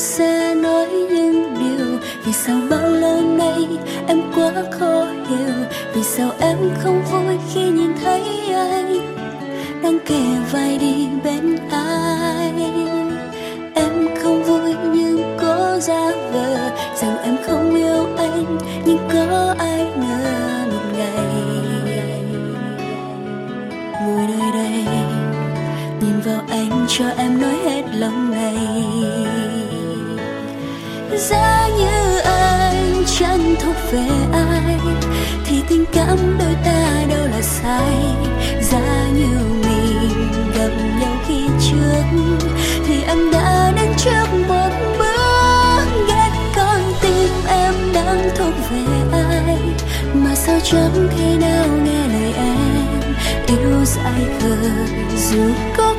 sẽ nói những điều, vì sao bao lâu nay em quá khó hiểu? Vì sao em không vui khi nhìn thấy anh? Đang kề vai đi bên ai? Em không vui nhưng cố ra vờ, rằng em không yêu anh nhưng có ai ngờ. Một ngày ngồi nơi đây, nhìn vào anh cho em nói hết lòng này giá như anh chẳng thuộc về ai thì tình cảm đôi ta đâu là sai. Giá như mình gặp nhau khi trước, thì anh đã đến trước một bước. Ghét con tim em đang thuộc về ai mà sao chẳng khi nào nghe lời em. Yêu dại khờ dù có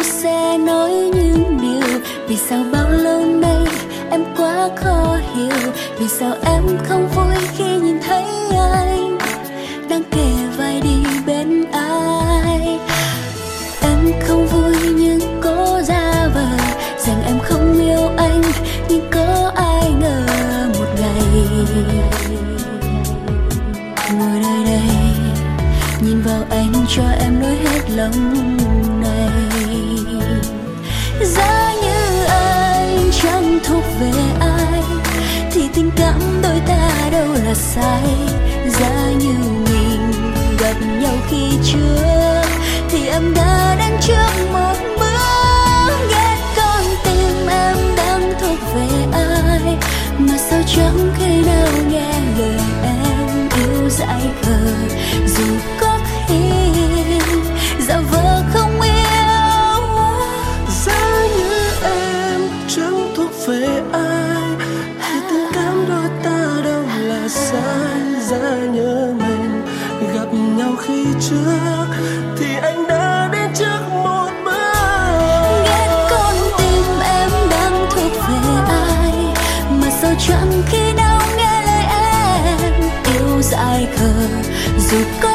cũng sẽ nói những điều. Vì sao bao lâu nay em quá khó hiểu? Vì sao em không vui khi nhìn thấy anh? Đang kề vai đi bên ai? Em không vui nhưng cố ra vờ rằng em không yêu anh. Nhưng có ai ngờ một ngày? Ngồi nơi đây, nhìn vào anh cho em nói hết lòng. Là sai. Giá như mình gặp nhau khi trước thì em đã đánh trước trước thì anh đã đến trước một bước. Ghét con tim em đang thuộc về ai, mà sao chẳng khi nào nghe lời em? Yêu dại khờ, dù có